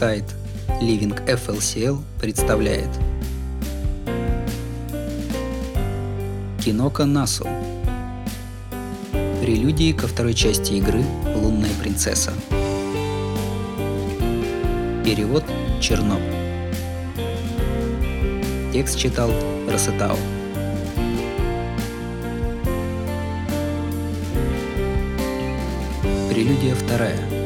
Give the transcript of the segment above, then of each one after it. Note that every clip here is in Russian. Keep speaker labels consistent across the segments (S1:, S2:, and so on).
S1: сайт Living FLCL представляет. Кинока Насу Прелюдии ко второй части игры «Лунная принцесса» Перевод Чернов Текст читал Росетау Прелюдия вторая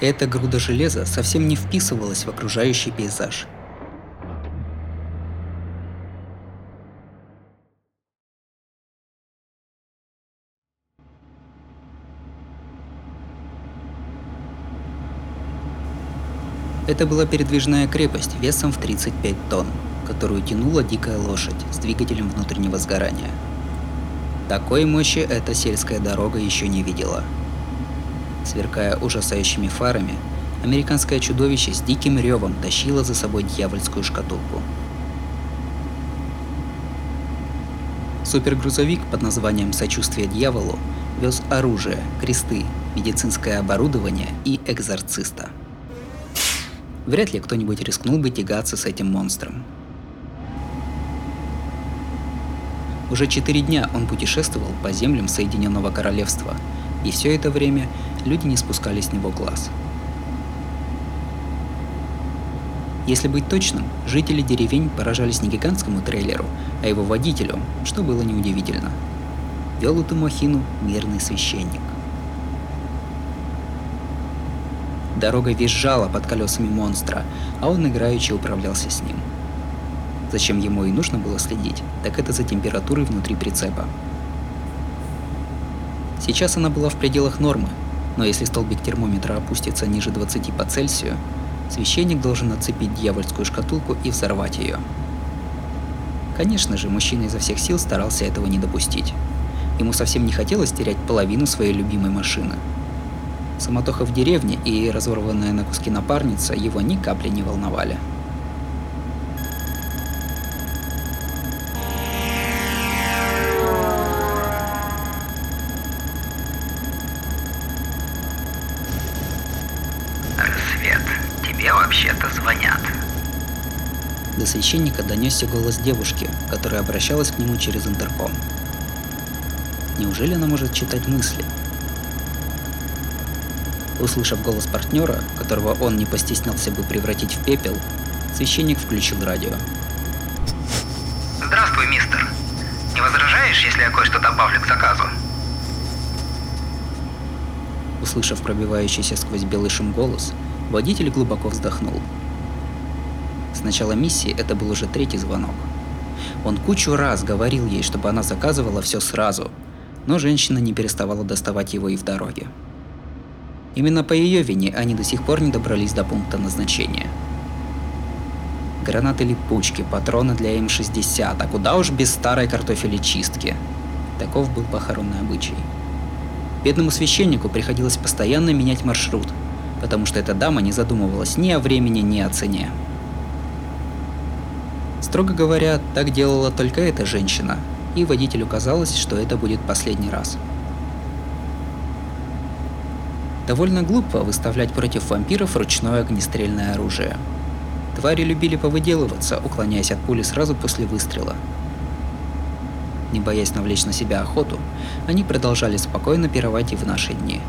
S1: Эта груда железа совсем не вписывалась в окружающий пейзаж. Это была передвижная крепость весом в 35 тонн, которую тянула дикая лошадь с двигателем внутреннего сгорания. Такой мощи эта сельская дорога еще не видела – Сверкая ужасающими фарами, американское чудовище с диким ревом тащило за собой дьявольскую шкатулку. Супергрузовик под названием «Сочувствие дьяволу» вез оружие, кресты, медицинское оборудование и экзорциста. Вряд ли кто-нибудь рискнул бы тягаться с этим монстром. Уже четыре дня он путешествовал по землям Соединенного Королевства – и все это время люди не спускали с него глаз. Если быть точным, жители деревень поражались не гигантскому трейлеру, а его водителю, что было неудивительно. Вел эту махину мирный священник. Дорога визжала под колесами монстра, а он играючи управлялся с ним. Зачем ему и нужно было следить, так это за температурой внутри прицепа. Сейчас она была в пределах нормы, но если столбик термометра опустится ниже 20 по Цельсию, священник должен отцепить дьявольскую шкатулку и взорвать ее. Конечно же, мужчина изо всех сил старался этого не допустить. Ему совсем не хотелось терять половину своей любимой машины. Самотоха в деревне и разорванная на куски напарница его ни капли не волновали. До священника донесся голос девушки, которая обращалась к нему через интерком. Неужели она может читать мысли? Услышав голос партнера, которого он не постеснялся бы превратить в пепел, священник включил радио.
S2: Здравствуй, мистер. Не возражаешь, если я кое-что добавлю к заказу?
S1: Услышав пробивающийся сквозь белый шум голос, водитель глубоко вздохнул – с начала миссии это был уже третий звонок. Он кучу раз говорил ей, чтобы она заказывала все сразу, но женщина не переставала доставать его и в дороге. Именно по ее вине они до сих пор не добрались до пункта назначения. Гранаты-липучки, патроны для М-60, а куда уж без старой картофелечистки. Таков был похоронный обычай. Бедному священнику приходилось постоянно менять маршрут, потому что эта дама не задумывалась ни о времени, ни о цене. Строго говоря, так делала только эта женщина, и водителю казалось, что это будет последний раз. Довольно глупо выставлять против вампиров ручное огнестрельное оружие. Твари любили повыделываться, уклоняясь от пули сразу после выстрела. Не боясь навлечь на себя охоту, они продолжали спокойно пировать и в наши дни.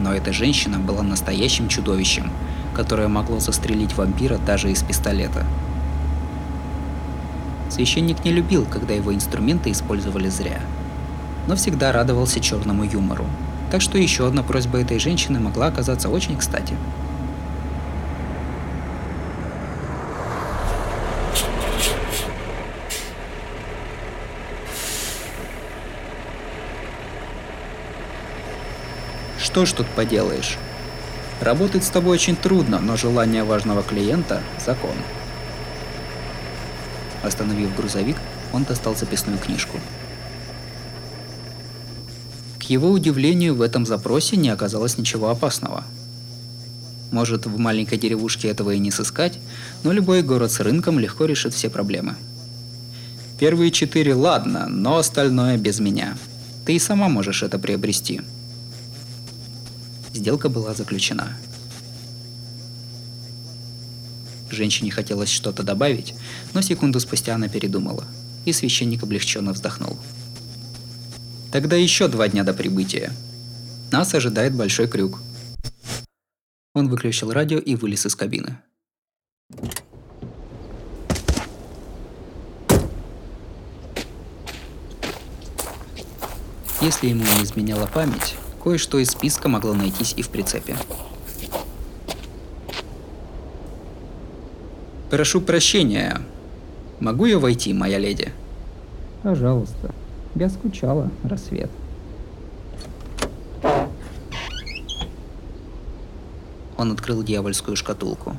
S1: Но эта женщина была настоящим чудовищем, которое могло застрелить вампира даже из пистолета – Священник не любил, когда его инструменты использовали зря. Но всегда радовался черному юмору. Так что еще одна просьба этой женщины могла оказаться очень кстати. Что ж тут поделаешь? Работать с тобой очень трудно, но желание важного клиента – закон. Остановив грузовик, он достал записную книжку. К его удивлению, в этом запросе не оказалось ничего опасного. Может, в маленькой деревушке этого и не сыскать, но любой город с рынком легко решит все проблемы. Первые четыре ладно, но остальное без меня. Ты и сама можешь это приобрести. Сделка была заключена. Женщине хотелось что-то добавить, но секунду спустя она передумала, и священник облегченно вздохнул. Тогда еще два дня до прибытия. Нас ожидает большой крюк. Он выключил радио и вылез из кабины. Если ему не изменяла память, кое-что из списка могло найтись и в прицепе. Прошу прощения. Могу я войти, моя леди?
S3: Пожалуйста. Я скучала, рассвет.
S1: Он открыл дьявольскую шкатулку.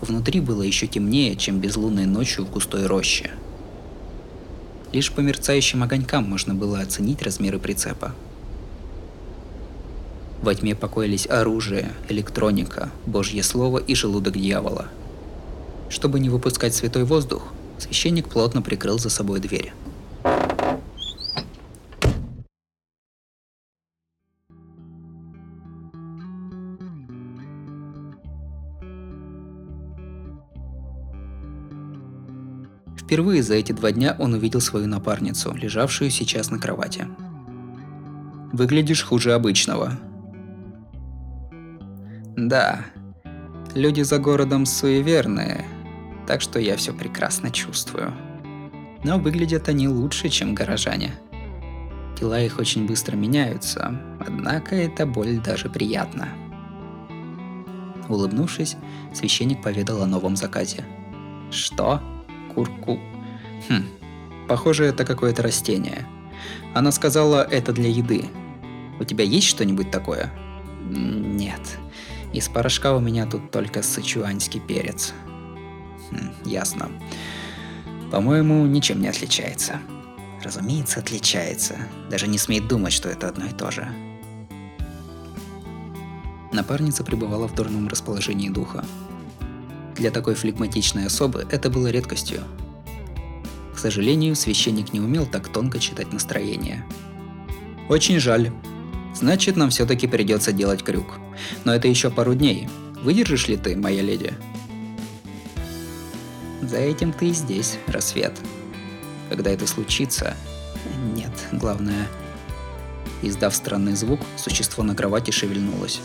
S1: Внутри было еще темнее, чем безлунной ночью в густой роще. Лишь по мерцающим огонькам можно было оценить размеры прицепа. Во тьме покоились оружие, электроника, божье слово и желудок дьявола – чтобы не выпускать святой воздух, священник плотно прикрыл за собой дверь. Впервые за эти два дня он увидел свою напарницу, лежавшую сейчас на кровати. «Выглядишь хуже обычного». «Да, люди за городом суеверные, так что я все прекрасно чувствую. Но выглядят они лучше, чем горожане. Тела их очень быстро меняются, однако эта боль даже приятна. Улыбнувшись, священник поведал о новом заказе. Что? Курку? Хм, похоже, это какое-то растение. Она сказала, это для еды. У тебя есть что-нибудь такое? Нет. Из порошка у меня тут только сычуанский перец. Хм, ясно. По-моему, ничем не отличается. Разумеется, отличается. Даже не смеет думать, что это одно и то же. Напарница пребывала в дурном расположении духа. Для такой флегматичной особы это было редкостью. К сожалению, священник не умел так тонко читать настроение. Очень жаль. Значит, нам все-таки придется делать крюк. Но это еще пару дней. Выдержишь ли ты, моя леди? За этим ты и здесь, рассвет. Когда это случится... Нет, главное... Издав странный звук, существо на кровати шевельнулось.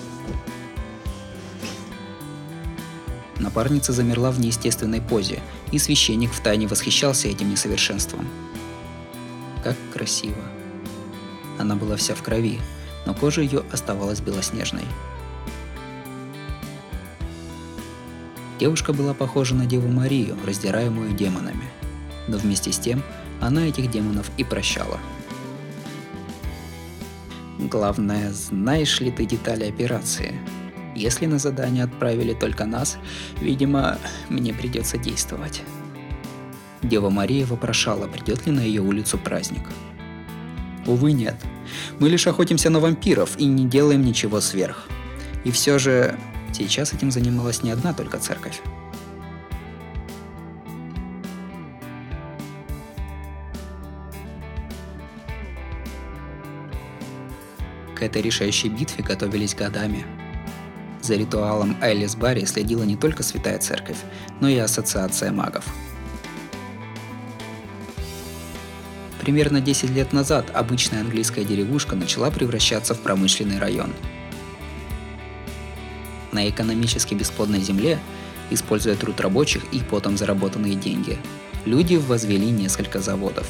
S1: Напарница замерла в неестественной позе, и священник втайне восхищался этим несовершенством. Как красиво. Она была вся в крови, но кожа ее оставалась белоснежной. Девушка была похожа на Деву Марию, раздираемую демонами. Но вместе с тем, она этих демонов и прощала. Главное, знаешь ли ты детали операции? Если на задание отправили только нас, видимо, мне придется действовать. Дева Мария вопрошала, придет ли на ее улицу праздник. Увы, нет. Мы лишь охотимся на вампиров и не делаем ничего сверх. И все же Сейчас этим занималась не одна только церковь. К этой решающей битве готовились годами. За ритуалом Айлис Барри следила не только Святая Церковь, но и Ассоциация магов. Примерно 10 лет назад обычная английская деревушка начала превращаться в промышленный район – на экономически бесплодной земле, используя труд рабочих и потом заработанные деньги, люди возвели несколько заводов.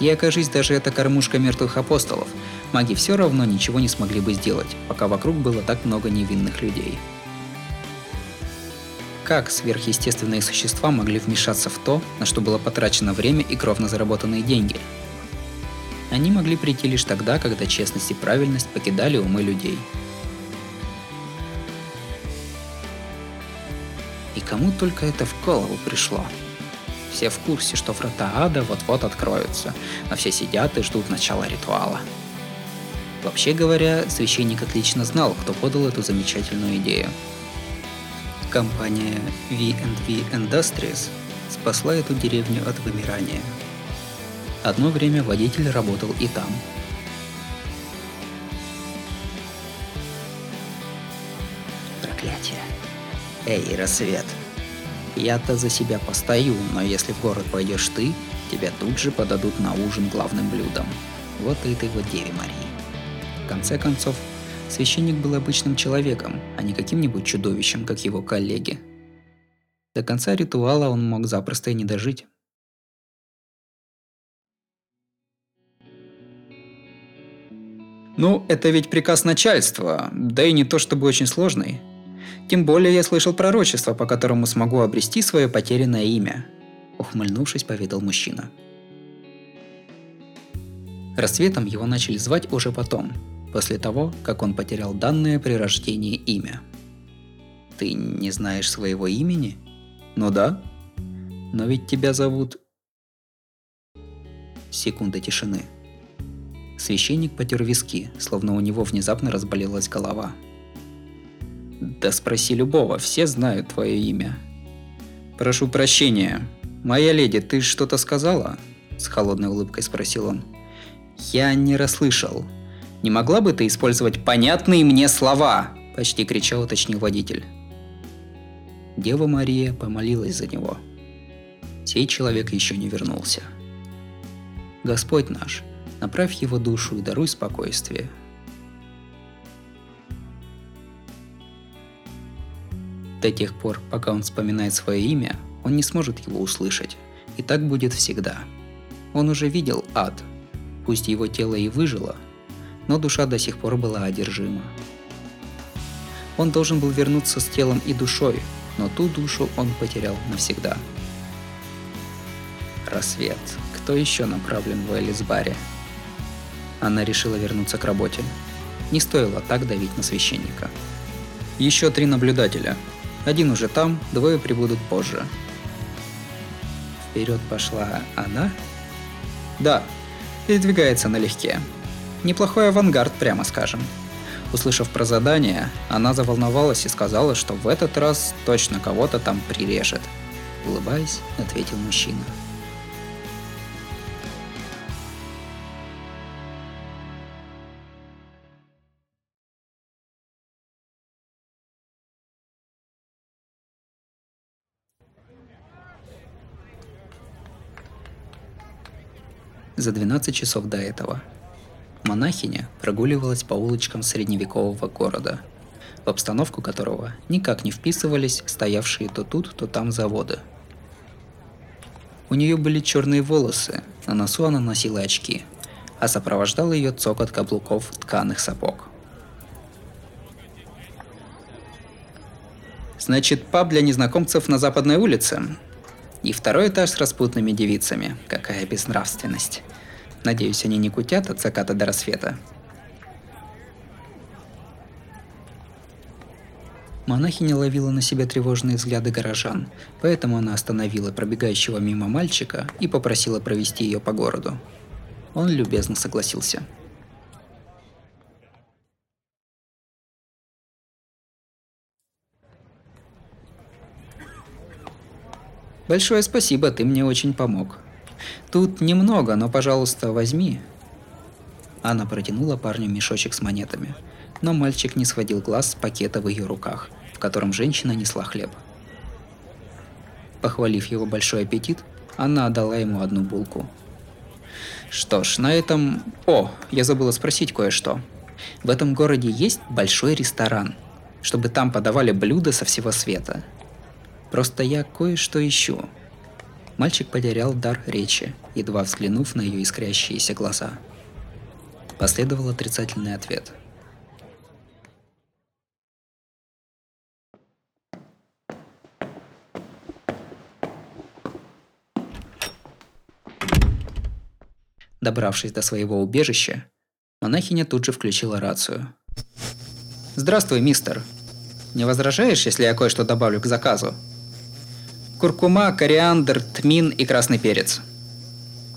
S1: И окажись даже эта кормушка мертвых апостолов, маги все равно ничего не смогли бы сделать, пока вокруг было так много невинных людей. Как сверхъестественные существа могли вмешаться в то, на что было потрачено время и кровно заработанные деньги – Они могли прийти лишь тогда, когда честность и правильность покидали умы людей. И кому только это в голову пришло. Все в курсе, что врата ада вот-вот откроются, а все сидят и ждут начала ритуала. Вообще говоря, священник отлично знал, кто подал эту замечательную идею. Компания V&V Industries спасла эту деревню от вымирания. Одно время водитель работал и там. Проклятие. Эй, рассвет. Я-то за себя постою, но если в город пойдешь ты, тебя тут же подадут на ужин главным блюдом. Вот этой вот Деве Марии. В конце концов, священник был обычным человеком, а не каким-нибудь чудовищем, как его коллеги. До конца ритуала он мог запросто и не дожить. Ну, это ведь приказ начальства, да и не то чтобы очень сложный. Тем более я слышал пророчество, по которому смогу обрести свое потерянное имя. Ухмыльнувшись, поведал мужчина. Рассветом его начали звать уже потом, после того, как он потерял данное при рождении имя. Ты не знаешь своего имени? Ну да. Но ведь тебя зовут... Секунда тишины. Священник потер виски, словно у него внезапно разболелась голова. Да спроси любого, все знают твое имя. Прошу прощения. Моя леди, ты что-то сказала? С холодной улыбкой спросил он. Я не расслышал. Не могла бы ты использовать понятные мне слова? Почти кричал, уточнил водитель. Дева Мария помолилась за него. Сей человек еще не вернулся. Господь наш, направь его душу и даруй спокойствие. До тех пор, пока он вспоминает свое имя, он не сможет его услышать. И так будет всегда. Он уже видел ад. Пусть его тело и выжило, но душа до сих пор была одержима. Он должен был вернуться с телом и душой, но ту душу он потерял навсегда. Рассвет. Кто еще направлен в Элисбаре? Она решила вернуться к работе. Не стоило так давить на священника. Еще три наблюдателя, один уже там, двое прибудут позже. Вперед пошла она? Да, передвигается налегке. Неплохой авангард, прямо скажем. Услышав про задание, она заволновалась и сказала, что в этот раз точно кого-то там прирежет. Улыбаясь, ответил мужчина. за 12 часов до этого. Монахиня прогуливалась по улочкам средневекового города, в обстановку которого никак не вписывались стоявшие то тут, то там заводы. У нее были черные волосы, на носу она носила очки, а сопровождал ее цокот каблуков тканых сапог. Значит, паб для незнакомцев на западной улице. И второй этаж с распутными девицами. Какая безнравственность. Надеюсь, они не кутят от заката до рассвета. Монахиня ловила на себя тревожные взгляды горожан, поэтому она остановила пробегающего мимо мальчика и попросила провести ее по городу. Он любезно согласился. Большое спасибо, ты мне очень помог. Тут немного, но, пожалуйста, возьми. Она протянула парню мешочек с монетами, но мальчик не сводил глаз с пакета в ее руках, в котором женщина несла хлеб. Похвалив его большой аппетит, она отдала ему одну булку. Что ж, на этом... О, я забыла спросить кое-что. В этом городе есть большой ресторан, чтобы там подавали блюда со всего света – Просто я кое-что ищу. Мальчик потерял дар речи, едва взглянув на ее искрящиеся глаза. Последовал отрицательный ответ. Добравшись до своего убежища, монахиня тут же включила рацию. «Здравствуй, мистер. Не возражаешь, если я кое-что добавлю к заказу?» Куркума, кориандр, тмин и красный перец.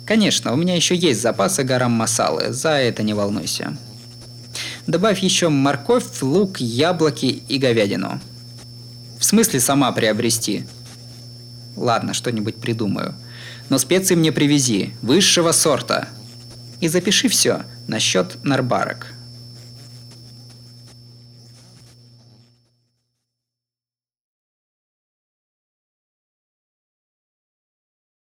S1: Конечно, у меня еще есть запасы гарам масалы, за это не волнуйся. Добавь еще морковь, лук, яблоки и говядину. В смысле сама приобрести? Ладно, что-нибудь придумаю. Но специи мне привези, высшего сорта. И запиши все на счет нарбарок.